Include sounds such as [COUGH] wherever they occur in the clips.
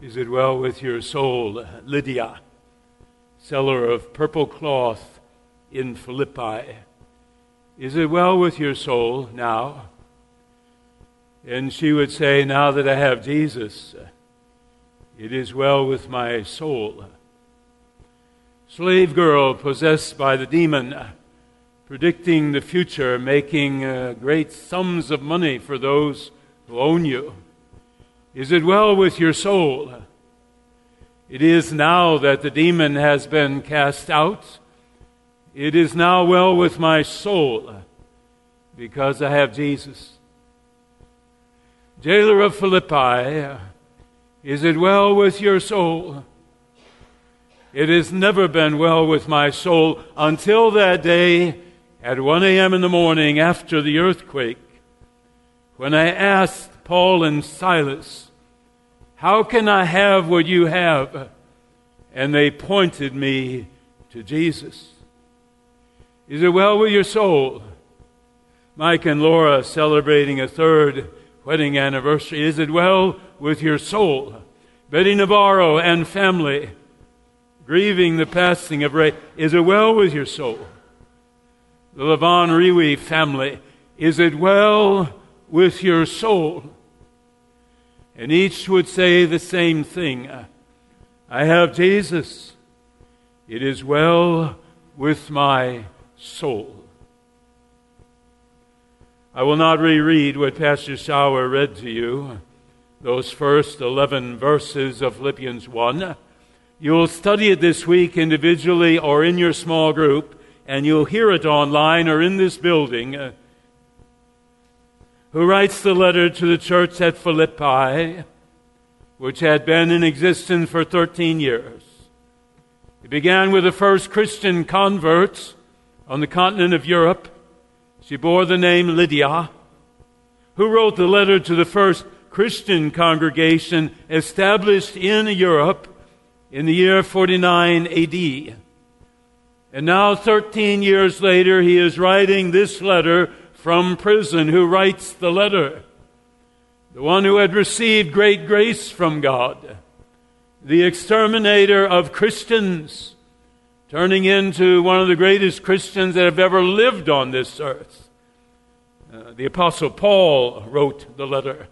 Is it well with your soul, Lydia, seller of purple cloth in Philippi? Is it well with your soul now? And she would say, Now that I have Jesus, it is well with my soul. Slave girl possessed by the demon, predicting the future, making uh, great sums of money for those who own you. Is it well with your soul? It is now that the demon has been cast out. It is now well with my soul because I have Jesus. Jailer of Philippi, is it well with your soul? It has never been well with my soul until that day at 1 a.m. in the morning after the earthquake when I asked Paul and Silas, How can I have what you have? And they pointed me to Jesus. Is it well with your soul? Mike and Laura celebrating a third wedding anniversary. Is it well with your soul? Betty Navarro and family grieving the passing of Ray. Is it well with your soul? The Levon Riwi family. Is it well with your soul. And each would say the same thing I have Jesus. It is well with my soul. I will not reread what Pastor Sauer read to you, those first 11 verses of Philippians 1. You'll study it this week individually or in your small group, and you'll hear it online or in this building who writes the letter to the church at Philippi, which had been in existence for 13 years. It began with the first Christian converts on the continent of Europe. She bore the name Lydia, who wrote the letter to the first Christian congregation established in Europe in the year 49 AD. And now, 13 years later, he is writing this letter from prison who writes the letter, the one who had received great grace from God, the exterminator of Christians, turning into one of the greatest Christians that have ever lived on this earth. Uh, the Apostle Paul wrote the letter.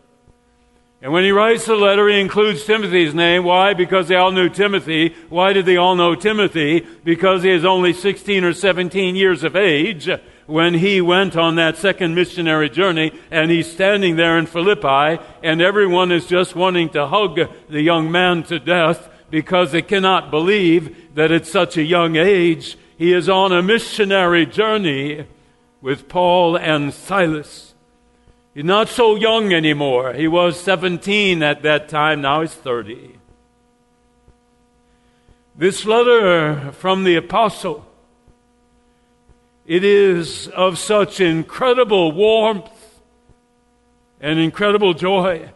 And when he writes the letter, he includes Timothy's name. Why? Because they all knew Timothy. Why did they all know Timothy? Because he is only 16 or 17 years of age when he went on that second missionary journey and he's standing there in Philippi and everyone is just wanting to hug the young man to death because they cannot believe that at such a young age he is on a missionary journey with Paul and Silas. He's not so young anymore. He was 17 at that time, now he's 30. This letter from the apostle it is of such incredible warmth and incredible joy.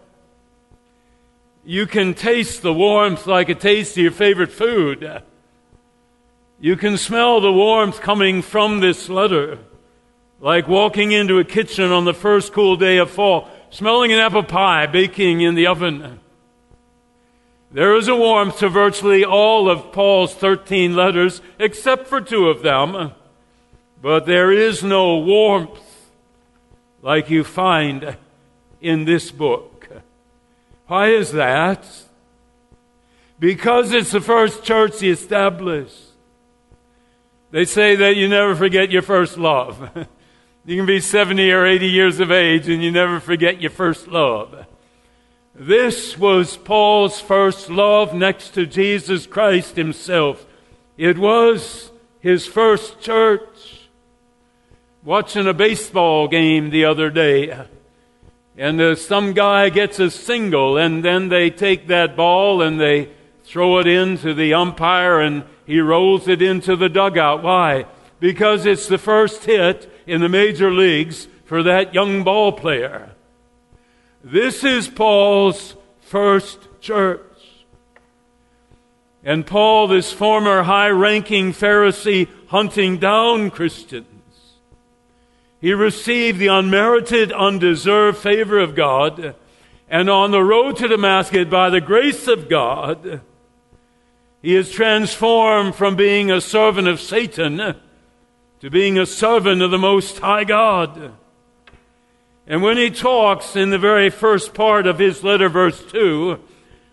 You can taste the warmth like a taste of your favorite food. You can smell the warmth coming from this letter, like walking into a kitchen on the first cool day of fall, smelling an apple pie baking in the oven. There is a warmth to virtually all of Paul's 13 letters, except for two of them. But there is no warmth like you find in this book. Why is that? Because it's the first church he established. They say that you never forget your first love. [LAUGHS] you can be 70 or 80 years of age and you never forget your first love. This was Paul's first love next to Jesus Christ himself. It was his first church watching a baseball game the other day. And uh, some guy gets a single, and then they take that ball and they throw it into the umpire, and he rolls it into the dugout. Why? Because it's the first hit in the major leagues for that young ball player. This is Paul's first church. And Paul, this former high ranking Pharisee, hunting down Christians, he received the unmerited, undeserved favor of God And on the road to Damascus, by the grace of God, he is transformed from being a servant of Satan to being a servant of the Most High God. And when he talks in the very first part of his letter, verse 2,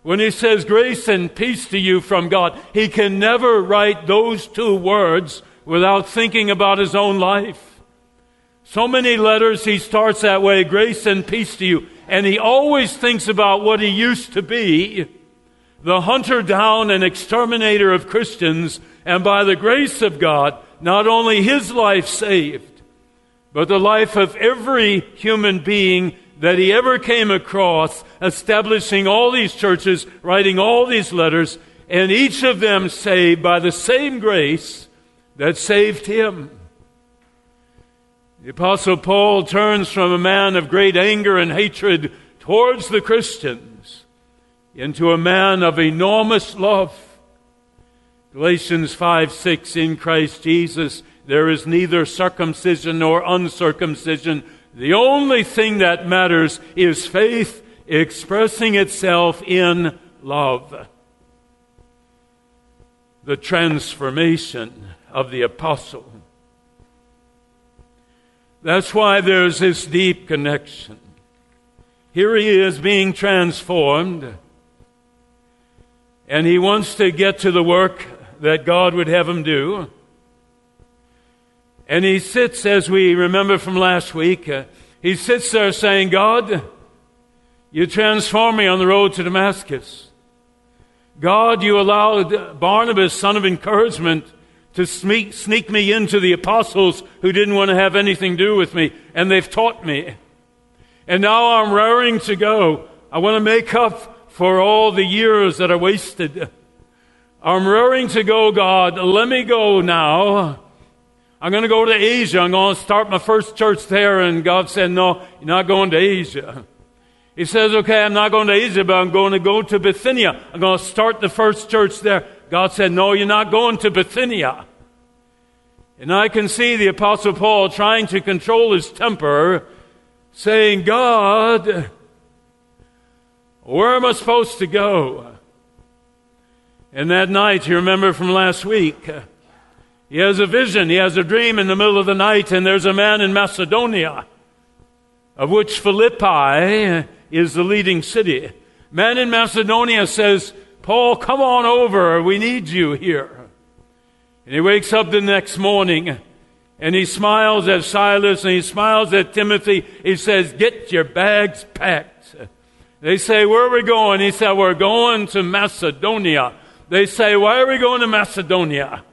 when he says grace and peace to you from God, he can never write those two words without thinking about his own life. So many letters he starts that way, grace and peace to you. And he always thinks about what he used to be, the hunter down and exterminator of Christians, and by the grace of God, not only his life saved, but the life of every human being that he ever came across, establishing all these churches, writing all these letters, and each of them saved by the same grace that saved him. The Apostle Paul turns from a man of great anger and hatred towards the Christians into a man of enormous love. Galatians 5 6 In Christ Jesus, there is neither circumcision nor uncircumcision. The only thing that matters is faith expressing itself in love. The transformation of the apostle. That's why there's this deep connection. Here he is being transformed, and he wants to get to the work that God would have him do. And he sits, as we remember from last week, uh, he sits there saying, God, you transformed me on the road to Damascus. God, you allowed Barnabas, son of encouragement, to sneak, sneak me into the apostles who didn't want to have anything to do with me, and they've taught me. And now I'm raring to go. I want to make up for all the years that I wasted. I'm raring to go, God. Let me go now. I'm going to go to Asia. I'm going to start my first church there. And God said, No, you're not going to Asia. He says, Okay, I'm not going to Asia, but I'm going to go to Bithynia. I'm going to start the first church there. God said, No, you're not going to Bithynia. And I can see the Apostle Paul trying to control his temper, saying, God, where am I supposed to go? And that night, you remember from last week, he has a vision, he has a dream in the middle of the night, and there's a man in Macedonia, of which Philippi is the leading city. Man in Macedonia says, Paul, come on over, we need you here. And he wakes up the next morning and he smiles at Silas and he smiles at Timothy. He says, Get your bags packed. They say, Where are we going? He said, We're going to Macedonia. They say, Why are we going to Macedonia?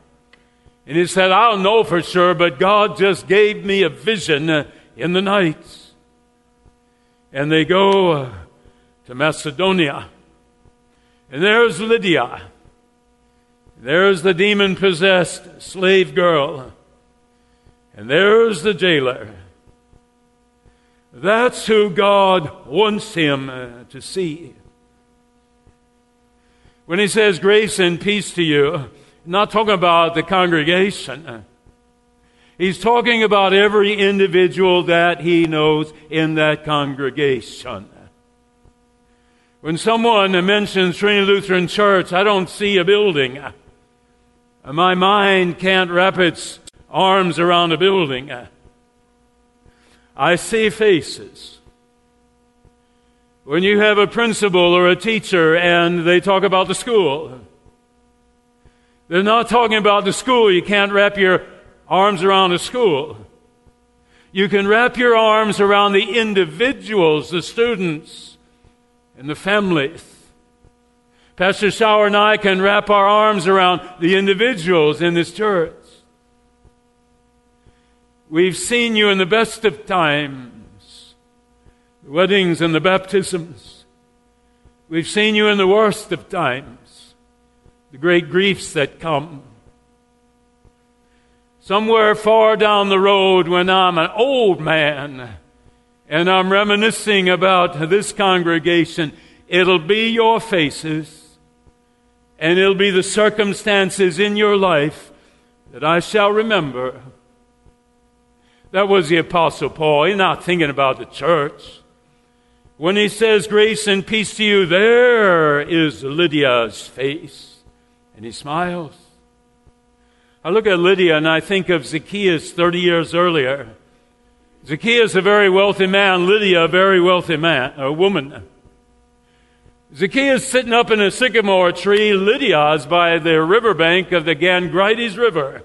And he said, I don't know for sure, but God just gave me a vision in the night. And they go to Macedonia. And there's Lydia. There's the demon possessed slave girl. And there's the jailer. That's who God wants him uh, to see. When he says grace and peace to you, not talking about the congregation. He's talking about every individual that he knows in that congregation. When someone mentions Trinity Lutheran Church, I don't see a building. My mind can't wrap its arms around a building. I see faces. When you have a principal or a teacher and they talk about the school, they're not talking about the school. You can't wrap your arms around a school. You can wrap your arms around the individuals, the students, and the families. Pastor Sauer and I can wrap our arms around the individuals in this church. We've seen you in the best of times, the weddings and the baptisms. We've seen you in the worst of times the great griefs that come. Somewhere far down the road, when I'm an old man and I'm reminiscing about this congregation, it'll be your faces and it'll be the circumstances in your life that I shall remember. That was the Apostle Paul. He's not thinking about the church. When he says, Grace and peace to you, there is Lydia's face. And he smiles. I look at Lydia and I think of Zacchaeus 30 years earlier. Zacchaeus, a very wealthy man, Lydia, a very wealthy man, a woman. Zacchaeus sitting up in a sycamore tree, Lydia's by the riverbank of the Gangites River.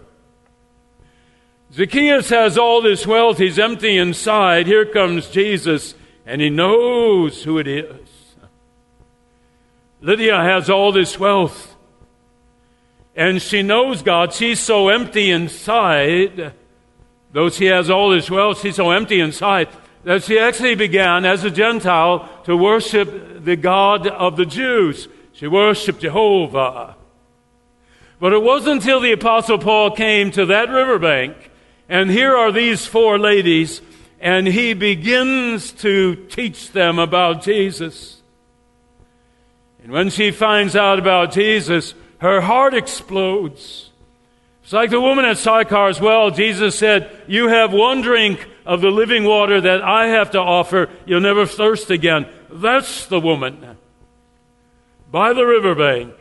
Zacchaeus has all this wealth, he's empty inside. Here comes Jesus, and he knows who it is. Lydia has all this wealth and she knows God. She's so empty inside, though she has all this wealth, she's so empty inside that she actually began as a Gentile to worship the God of the Jews. She worshiped Jehovah. But it wasn't until the Apostle Paul came to that riverbank, and here are these four ladies, and he begins to teach them about Jesus. And when she finds out about Jesus, her heart explodes. It's like the woman at Sychar's well. Jesus said, You have one drink of the living water that I have to offer. You'll never thirst again. That's the woman. By the riverbank.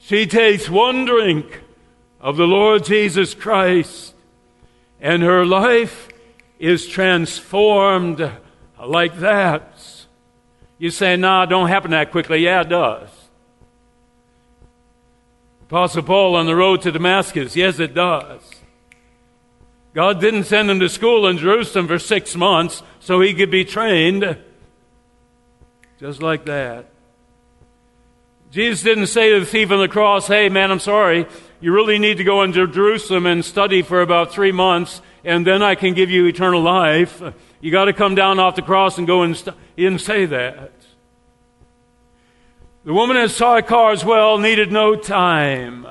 She takes one drink of the Lord Jesus Christ, and her life is transformed like that. You say, nah, it don't happen that quickly. Yeah, it does. Apostle Paul on the road to Damascus. Yes, it does. God didn't send him to school in Jerusalem for six months so he could be trained. Just like that. Jesus didn't say to the thief on the cross, Hey, man, I'm sorry. You really need to go into Jerusalem and study for about three months, and then I can give you eternal life. You got to come down off the cross and go and. He didn't say that. The woman at Sychar's well needed no time.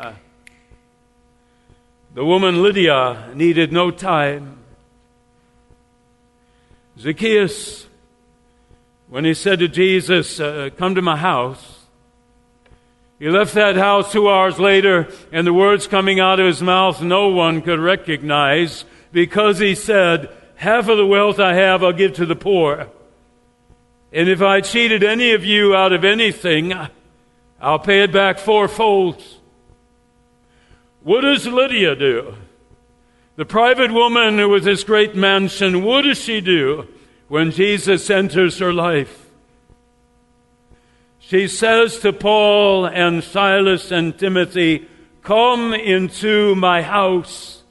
The woman Lydia needed no time. Zacchaeus, when he said to Jesus, uh, Come to my house, he left that house two hours later, and the words coming out of his mouth no one could recognize because he said, Half of the wealth I have I'll give to the poor. And if I cheated any of you out of anything, I'll pay it back fourfold. What does Lydia do? The private woman with this great mansion, what does she do when Jesus enters her life? She says to Paul and Silas and Timothy, Come into my house.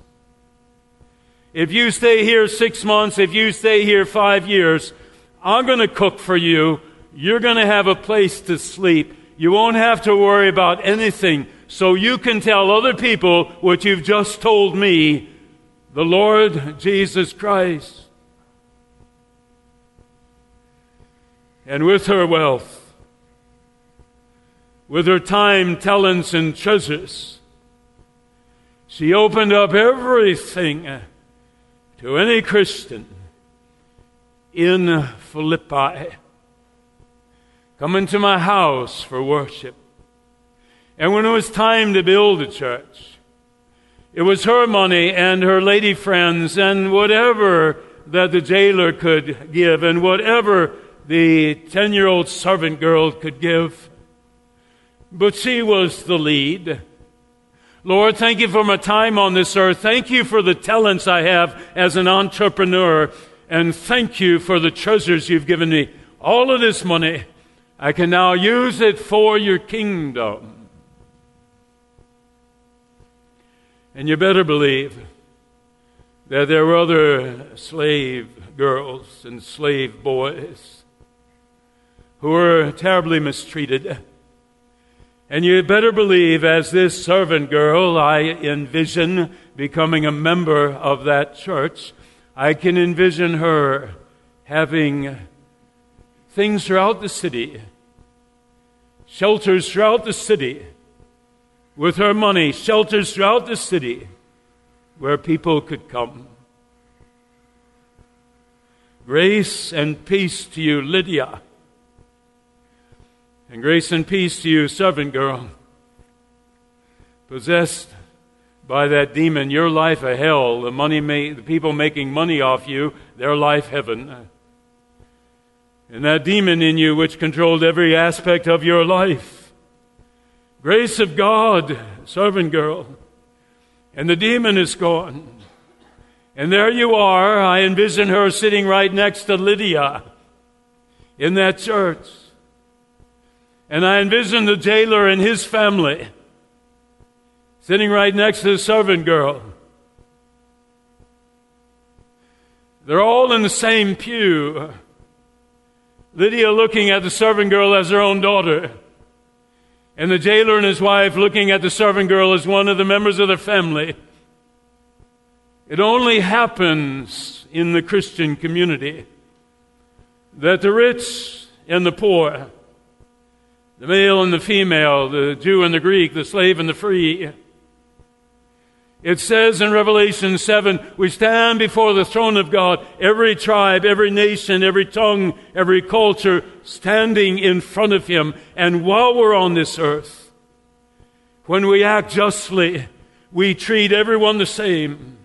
If you stay here six months, if you stay here five years, I'm going to cook for you. You're going to have a place to sleep. You won't have to worry about anything. So you can tell other people what you've just told me the Lord Jesus Christ. And with her wealth, with her time, talents, and treasures, she opened up everything to any Christian in Philippi. Come into my house for worship. And when it was time to build a church, it was her money and her lady friends and whatever that the jailer could give and whatever the 10 year old servant girl could give. But she was the lead. Lord, thank you for my time on this earth. Thank you for the talents I have as an entrepreneur. And thank you for the treasures you've given me. All of this money, I can now use it for your kingdom. And you better believe that there were other slave girls and slave boys who were terribly mistreated. And you better believe, as this servant girl, I envision becoming a member of that church I can envision her having things throughout the city, shelters throughout the city, with her money, shelters throughout the city where people could come. Grace and peace to you, Lydia. And grace and peace to you, servant girl, possessed by that demon, your life a hell, the money ma- the people making money off you, their life heaven. and that demon in you which controlled every aspect of your life. Grace of God, servant girl. And the demon is gone. And there you are. I envision her sitting right next to Lydia in that church. And I envision the jailer and his family sitting right next to the servant girl. They're all in the same pew. Lydia looking at the servant girl as her own daughter. And the jailer and his wife looking at the servant girl as one of the members of their family. It only happens in the Christian community that the rich and the poor, the male and the female, the Jew and the Greek, the slave and the free, it says in Revelation 7, we stand before the throne of God, every tribe, every nation, every tongue, every culture, standing in front of Him. And while we're on this earth, when we act justly, we treat everyone the same.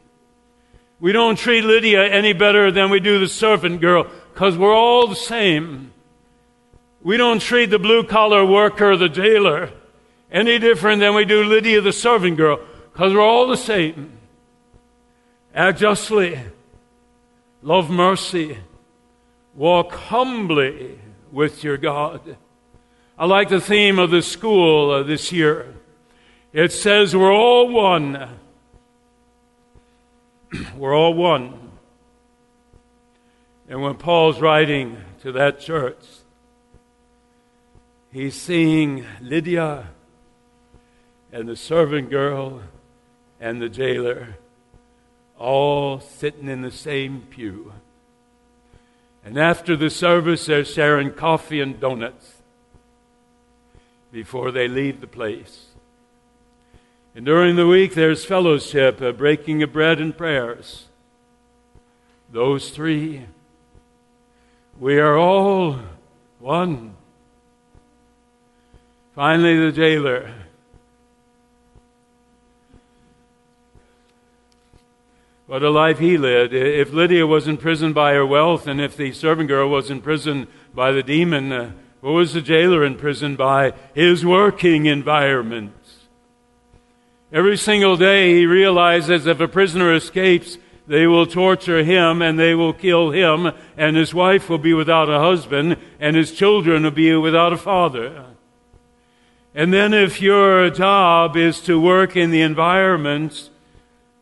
We don't treat Lydia any better than we do the servant girl, because we're all the same. We don't treat the blue collar worker, the jailer, any different than we do Lydia, the servant girl because we're all the same. Act justly, love mercy, walk humbly with your God. I like the theme of the school uh, this year. It says we're all one. [CLEARS THROAT] we're all one. And when Paul's writing to that church, he's seeing Lydia and the servant girl and the jailer all sitting in the same pew. And after the service, they're sharing coffee and donuts before they leave the place. And during the week, there's fellowship, a breaking of bread and prayers. Those three, we are all one. Finally, the jailer What a life he lived. If Lydia was imprisoned by her wealth, and if the servant girl was imprisoned by the demon, uh, what was the jailer imprisoned by? His working environment. Every single day he realizes if a prisoner escapes, they will torture him and they will kill him, and his wife will be without a husband, and his children will be without a father. And then if your job is to work in the environment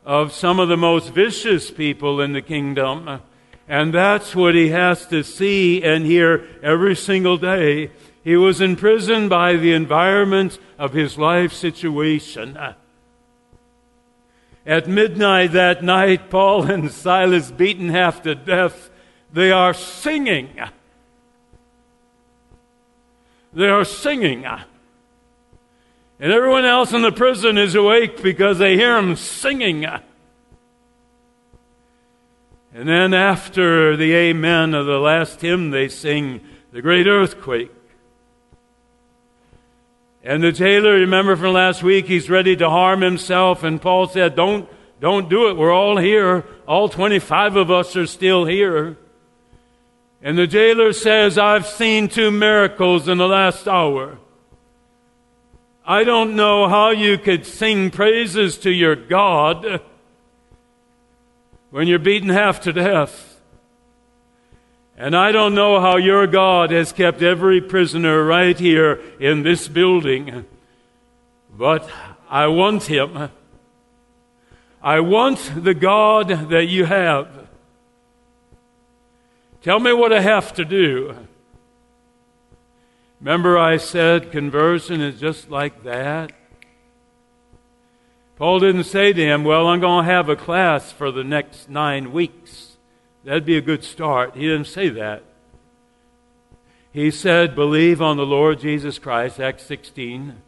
of some of the most vicious people in the kingdom. And that's what he has to see and hear every single day. He was imprisoned by the environment of his life situation. At midnight that night, Paul and Silas, beaten half to death, they are singing. They are singing. And everyone else in the prison is awake because they hear him singing. And then after the amen of the last hymn, they sing the great earthquake. And the jailer, remember from last week, he's ready to harm himself. And Paul said, don't, don't do it. We're all here. All 25 of us are still here. And the jailer says, I've seen two miracles in the last hour. I don't know how you could sing praises to your God when you're beaten half to death. And I don't know how your God has kept every prisoner right here in this building, but I want him. I want the God that you have. Tell me what I have to do. Remember, I said conversion is just like that? Paul didn't say to him, Well, I'm going to have a class for the next nine weeks. That'd be a good start. He didn't say that. He said, Believe on the Lord Jesus Christ, Acts 16,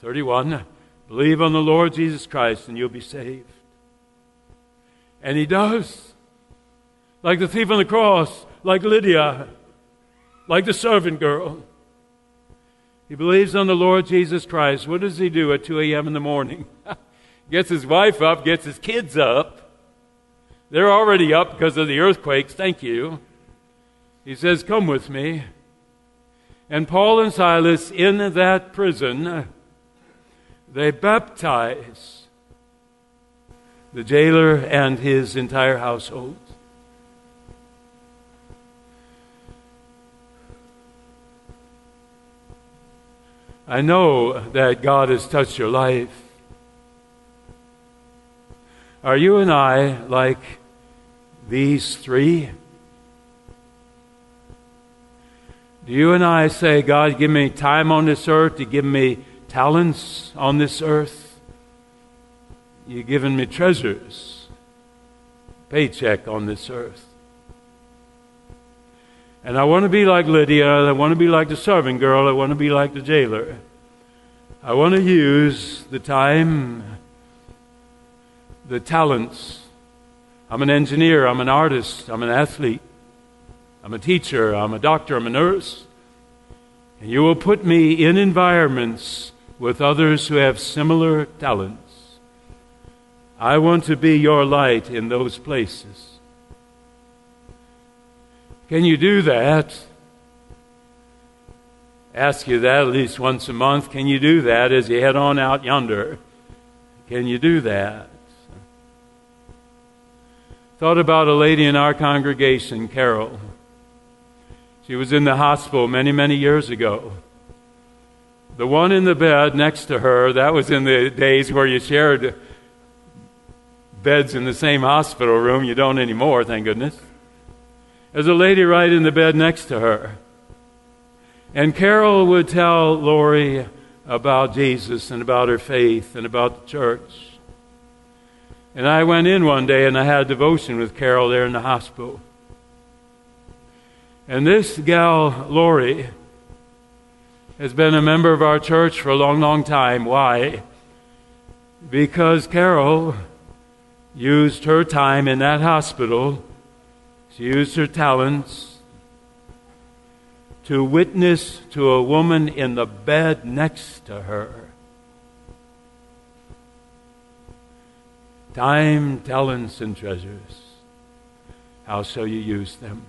31. Believe on the Lord Jesus Christ and you'll be saved. And he does. Like the thief on the cross, like Lydia, like the servant girl. He believes on the Lord Jesus Christ. What does he do at 2 a.m. in the morning? [LAUGHS] gets his wife up, gets his kids up. They're already up because of the earthquakes. Thank you. He says, Come with me. And Paul and Silas in that prison, they baptize the jailer and his entire household. I know that God has touched your life. Are you and I like these three? Do you and I say, God, give me time on this earth, to give me talents on this earth? You've given me treasures, paycheck on this earth. And I want to be like Lydia. I want to be like the servant girl. I want to be like the jailer. I want to use the time, the talents. I'm an engineer. I'm an artist. I'm an athlete. I'm a teacher. I'm a doctor. I'm a nurse. And you will put me in environments with others who have similar talents. I want to be your light in those places. Can you do that? Ask you that at least once a month. Can you do that as you head on out yonder? Can you do that? Thought about a lady in our congregation, Carol. She was in the hospital many, many years ago. The one in the bed next to her, that was in the days where you shared beds in the same hospital room. You don't anymore, thank goodness. There's a lady right in the bed next to her. And Carol would tell Lori about Jesus and about her faith and about the church. And I went in one day and I had a devotion with Carol there in the hospital. And this gal, Lori, has been a member of our church for a long, long time. Why? Because Carol used her time in that hospital she used her talents to witness to a woman in the bed next to her. Time, talents, and treasures. How shall you use them?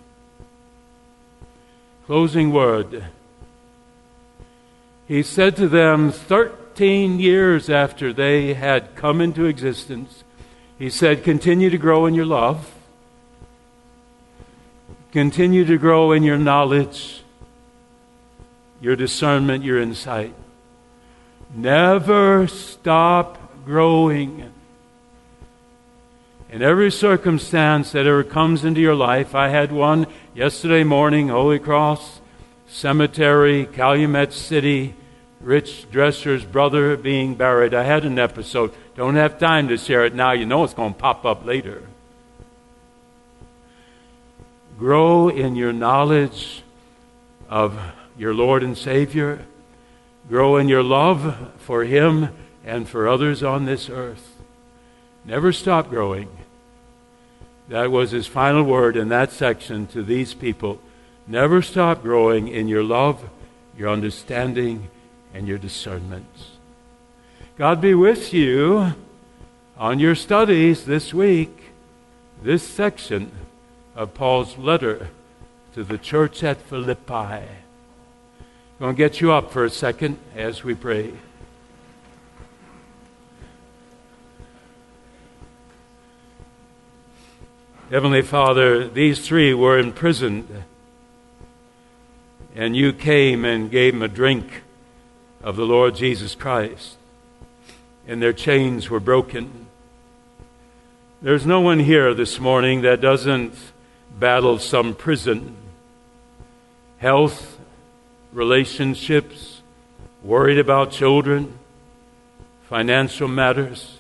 Closing word. He said to them 13 years after they had come into existence, He said, Continue to grow in your love Continue to grow in your knowledge, your discernment, your insight. Never stop growing. In every circumstance that ever comes into your life, I had one yesterday morning, Holy Cross Cemetery, Calumet City, Rich Dresser's brother being buried. I had an episode. Don't have time to share it now. You know it's going to pop up later. Grow in your knowledge of your Lord and Savior. Grow in your love for Him and for others on this earth. Never stop growing. That was his final word in that section to these people. Never stop growing in your love, your understanding, and your discernment. God be with you on your studies this week, this section of Paul's letter to the church at Philippi. I'm going to get you up for a second as we pray. Heavenly Father, these three were imprisoned, and you came and gave them a drink of the Lord Jesus Christ, and their chains were broken. There's no one here this morning that doesn't battled some prison, health, relationships, worried about children, financial matters.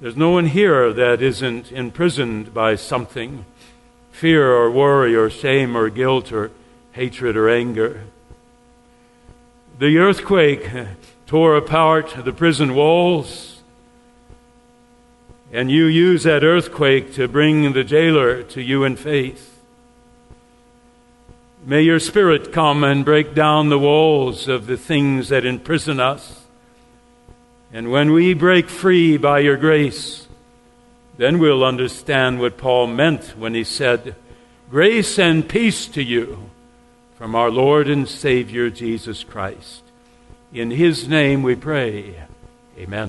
There's no one here that isn't imprisoned by something fear or worry or shame or guilt or hatred or anger. The earthquake tore apart the prison walls and you use that earthquake to bring the jailer to you in faith. May your spirit come and break down the walls of the things that imprison us. And when we break free by your grace, then we'll understand what Paul meant when he said, Grace and peace to you from our Lord and Savior Jesus Christ. In his name we pray. Amen.